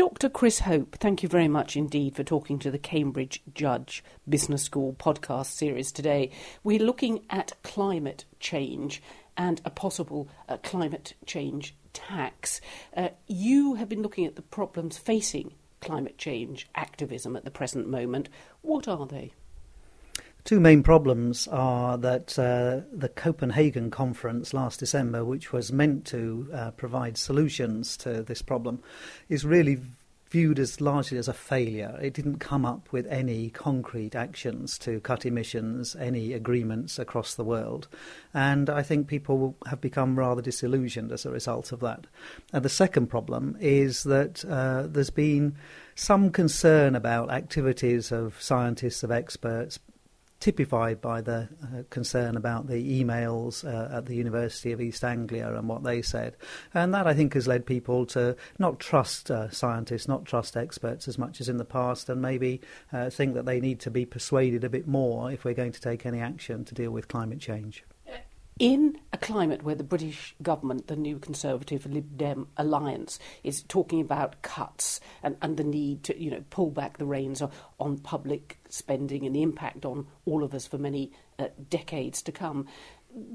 Dr. Chris Hope, thank you very much indeed for talking to the Cambridge Judge Business School podcast series today. We're looking at climate change and a possible uh, climate change tax. Uh, you have been looking at the problems facing climate change activism at the present moment. What are they? Two main problems are that uh, the Copenhagen conference last December, which was meant to uh, provide solutions to this problem, is really viewed as largely as a failure. It didn't come up with any concrete actions to cut emissions, any agreements across the world. And I think people have become rather disillusioned as a result of that. And the second problem is that uh, there's been some concern about activities of scientists, of experts, typified by the uh, concern about the emails uh, at the University of East Anglia and what they said. And that, I think, has led people to not trust uh, scientists, not trust experts as much as in the past, and maybe uh, think that they need to be persuaded a bit more if we're going to take any action to deal with climate change in a climate where the British government, the new Conservative Lib Dem alliance, is talking about cuts and, and the need to you know pull back the reins on, on public spending and the impact on all of us for many uh, decades to come,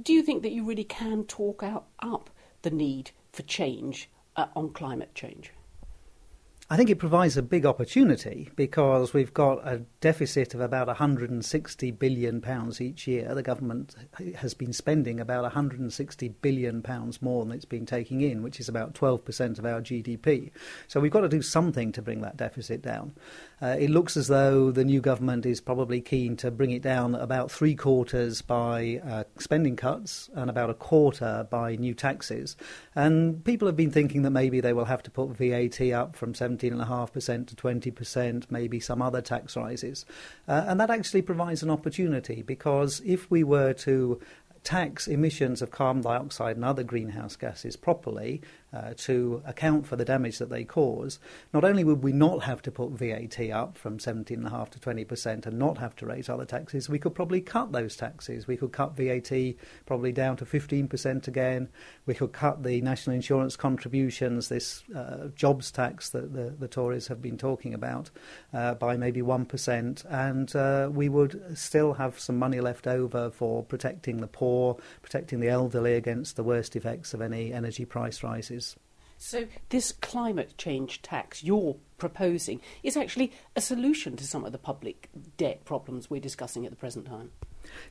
do you think that you really can talk out up the need for change uh, on climate change? I think it provides a big opportunity because we've got a deficit of about 160 billion pounds each year. The government has been spending about 160 billion pounds more than it's been taking in, which is about 12% of our GDP. So we've got to do something to bring that deficit down. Uh, it looks as though the new government is probably keen to bring it down about three quarters by uh, spending cuts and about a quarter by new taxes. And people have been thinking that maybe they will have to put VAT up from 7 17.5% to 20%, maybe some other tax rises. Uh, and that actually provides an opportunity because if we were to tax emissions of carbon dioxide and other greenhouse gases properly, uh, to account for the damage that they cause, not only would we not have to put VAT up from 17.5 to 20% and not have to raise other taxes, we could probably cut those taxes. We could cut VAT probably down to 15% again. We could cut the national insurance contributions, this uh, jobs tax that the, the, Tories have been talking about, uh, by maybe 1%. And uh, we would still have some money left over for protecting the poor, protecting the elderly against the worst effects of any energy price rises. So, this climate change tax you're proposing is actually a solution to some of the public debt problems we're discussing at the present time.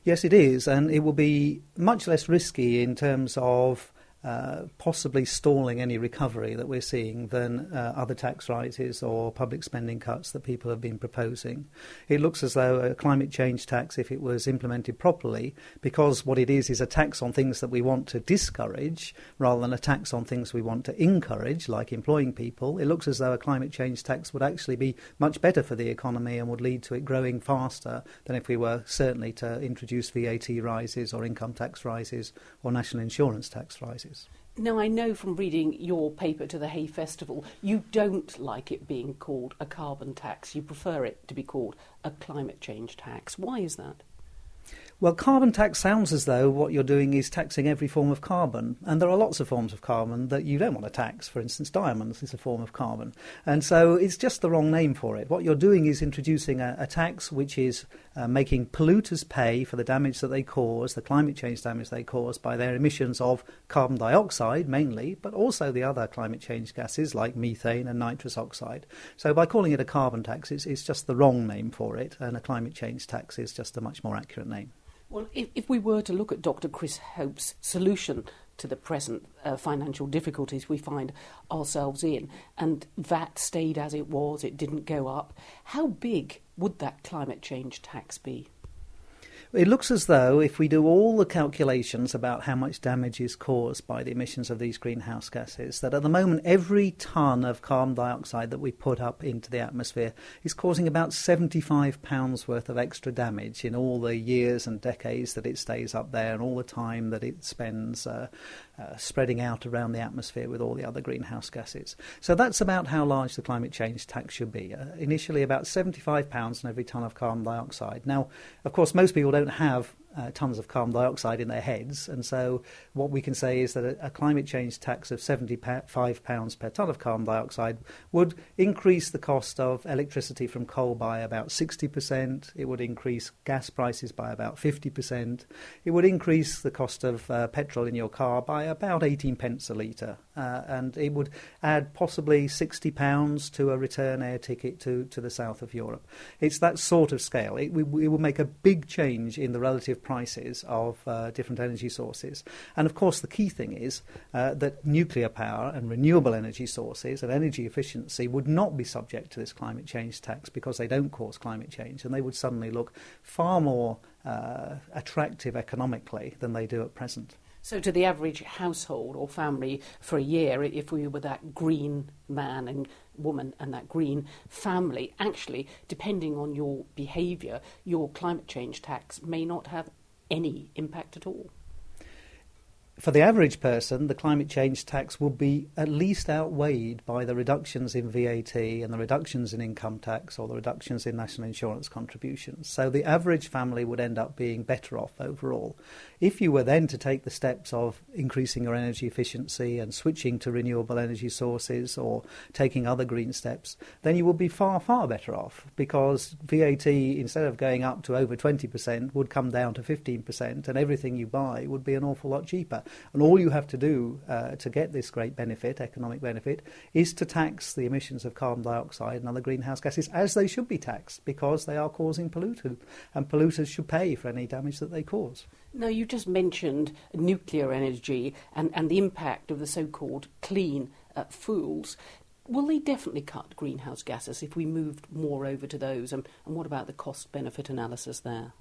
Yes, it is, and it will be much less risky in terms of uh, possibly stalling any recovery that we're seeing than uh, other tax rises or public spending cuts that people have been proposing. It looks as though a climate change tax, if it was implemented properly, because what it is is a tax on things that we want to discourage rather than a tax on things we want to encourage, like employing people, it looks as though a climate change tax would actually be much better for the economy and would lead to it growing faster than if we were certainly to introduce VAT rises or income tax rises or national insurance tax rises. Now, I know from reading your paper to the Hay Festival, you don't like it being called a carbon tax. You prefer it to be called a climate change tax. Why is that? Well, carbon tax sounds as though what you're doing is taxing every form of carbon. And there are lots of forms of carbon that you don't want to tax. For instance, diamonds is a form of carbon. And so it's just the wrong name for it. What you're doing is introducing a, a tax which is uh, making polluters pay for the damage that they cause, the climate change damage they cause by their emissions of carbon dioxide mainly, but also the other climate change gases like methane and nitrous oxide. So by calling it a carbon tax, it's, it's just the wrong name for it. And a climate change tax is just a much more accurate name. Well, if, if we were to look at Dr. Chris Hope's solution to the present uh, financial difficulties we find ourselves in, and VAT stayed as it was, it didn't go up, how big would that climate change tax be? It looks as though if we do all the calculations about how much damage is caused by the emissions of these greenhouse gases, that at the moment every tonne of carbon dioxide that we put up into the atmosphere is causing about 75 pounds worth of extra damage in all the years and decades that it stays up there and all the time that it spends uh, uh, spreading out around the atmosphere with all the other greenhouse gases. So that's about how large the climate change tax should be. Uh, initially, about £75 on every tonne of carbon dioxide. Now, of course, most people don't have uh, tons of carbon dioxide in their heads. And so, what we can say is that a, a climate change tax of £75 per tonne of carbon dioxide would increase the cost of electricity from coal by about 60%. It would increase gas prices by about 50%. It would increase the cost of uh, petrol in your car by about 18 pence a litre. Uh, and it would add possibly £60 to a return air ticket to, to the south of Europe. It's that sort of scale. It, it will make a big change in the relative prices of uh, different energy sources. And of course, the key thing is uh, that nuclear power and renewable energy sources and energy efficiency would not be subject to this climate change tax because they don't cause climate change, and they would suddenly look far more uh, attractive economically than they do at present. So, to the average household or family for a year, if we were that green man and woman and that green family, actually, depending on your behaviour, your climate change tax may not have any impact at all for the average person, the climate change tax will be at least outweighed by the reductions in VAT and the reductions in income tax or the reductions in national insurance contributions. So the average family would end up being better off overall. If you were then to take the steps of increasing your energy efficiency and switching to renewable energy sources or taking other green steps, then you would be far, far better off because VAT, instead of going up to over 20%, would come down to 15% and everything you buy would be an awful lot cheaper. And all you have to do uh, to get this great benefit, economic benefit, is to tax the emissions of carbon dioxide and other greenhouse gases as they should be taxed because they are causing pollution, and polluters should pay for any damage that they cause. Now, you just mentioned nuclear energy and, and the impact of the so called clean uh, fuels. Will they definitely cut greenhouse gases if we moved more over to those? And, and what about the cost benefit analysis there?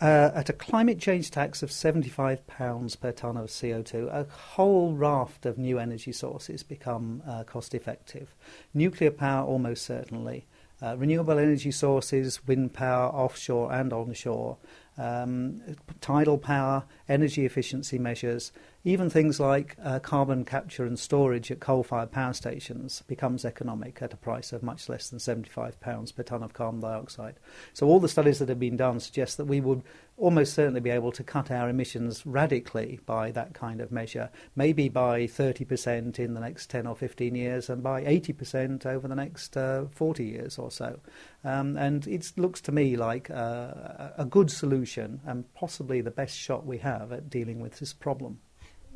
Uh, at a climate change tax of £75 per tonne of CO2, a whole raft of new energy sources become uh, cost effective. Nuclear power, almost certainly. Uh, renewable energy sources, wind power, offshore and onshore, um, tidal power, energy efficiency measures, even things like uh, carbon capture and storage at coal-fired power stations becomes economic at a price of much less than £75 per tonne of carbon dioxide. So all the studies that have been done suggest that we would almost certainly be able to cut our emissions radically by that kind of measure, maybe by 30% in the next 10 or 15 years and by 80% over the next uh, 40 years or so. Um, and it looks to me like uh, a good solution and possibly the best shot we have at dealing with this problem.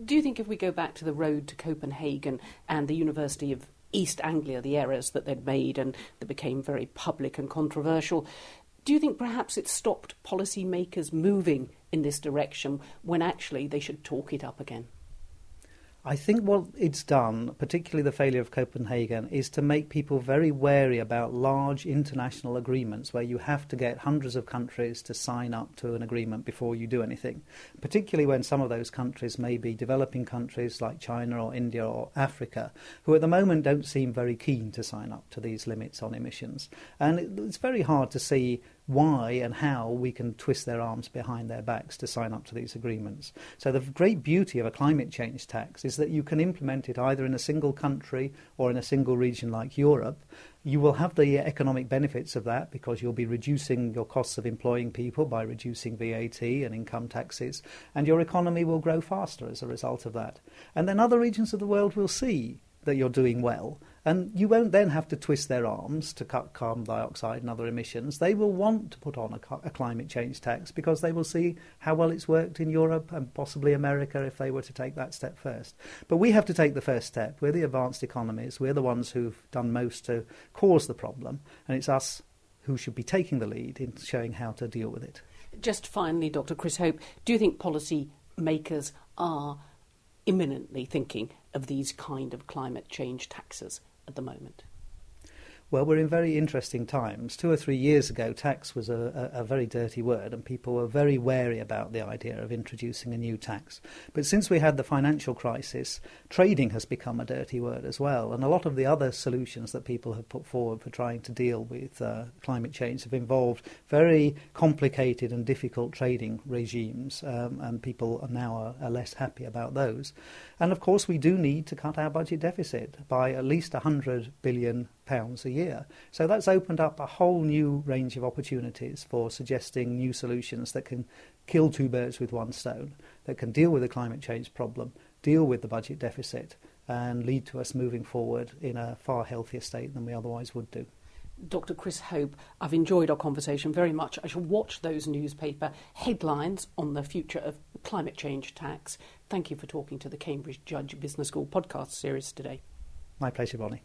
Do you think if we go back to the road to Copenhagen and the University of East Anglia, the errors that they'd made and that became very public and controversial, do you think perhaps it stopped policymakers moving in this direction when actually they should talk it up again? I think what it's done, particularly the failure of Copenhagen, is to make people very wary about large international agreements where you have to get hundreds of countries to sign up to an agreement before you do anything. Particularly when some of those countries may be developing countries like China or India or Africa, who at the moment don't seem very keen to sign up to these limits on emissions. And it's very hard to see why and how we can twist their arms behind their backs to sign up to these agreements. So, the great beauty of a climate change tax is that you can implement it either in a single country or in a single region like Europe. You will have the economic benefits of that because you'll be reducing your costs of employing people by reducing VAT and income taxes, and your economy will grow faster as a result of that. And then other regions of the world will see that you're doing well and you won't then have to twist their arms to cut carbon dioxide and other emissions. They will want to put on a, a, climate change tax because they will see how well it's worked in Europe and possibly America if they were to take that step first. But we have to take the first step. We're the advanced economies. We're the ones who've done most to cause the problem. And it's us who should be taking the lead in showing how to deal with it. Just finally, Dr. Chris Hope, do you think policy makers are imminently thinking of these kind of climate change taxes at the moment? Well, we're in very interesting times. Two or three years ago, tax was a, a, a, very dirty word, and people were very wary about the idea of introducing a new tax. But since we had the financial crisis, trading has become a dirty word as well. And a lot of the other solutions that people have put forward for trying to deal with uh, climate change have involved very complicated and difficult trading regimes, um, and people are now are, are less happy about those. And of course, we do need to cut our budget deficit by at least 100 billion pounds a year. So that's opened up a whole new range of opportunities for suggesting new solutions that can kill two birds with one stone, that can deal with the climate change problem, deal with the budget deficit, and lead to us moving forward in a far healthier state than we otherwise would do. Dr. Chris Hope, I've enjoyed our conversation very much. I shall watch those newspaper headlines on the future of climate change tax. Thank you for talking to the Cambridge Judge Business School podcast series today. My pleasure, Bonnie.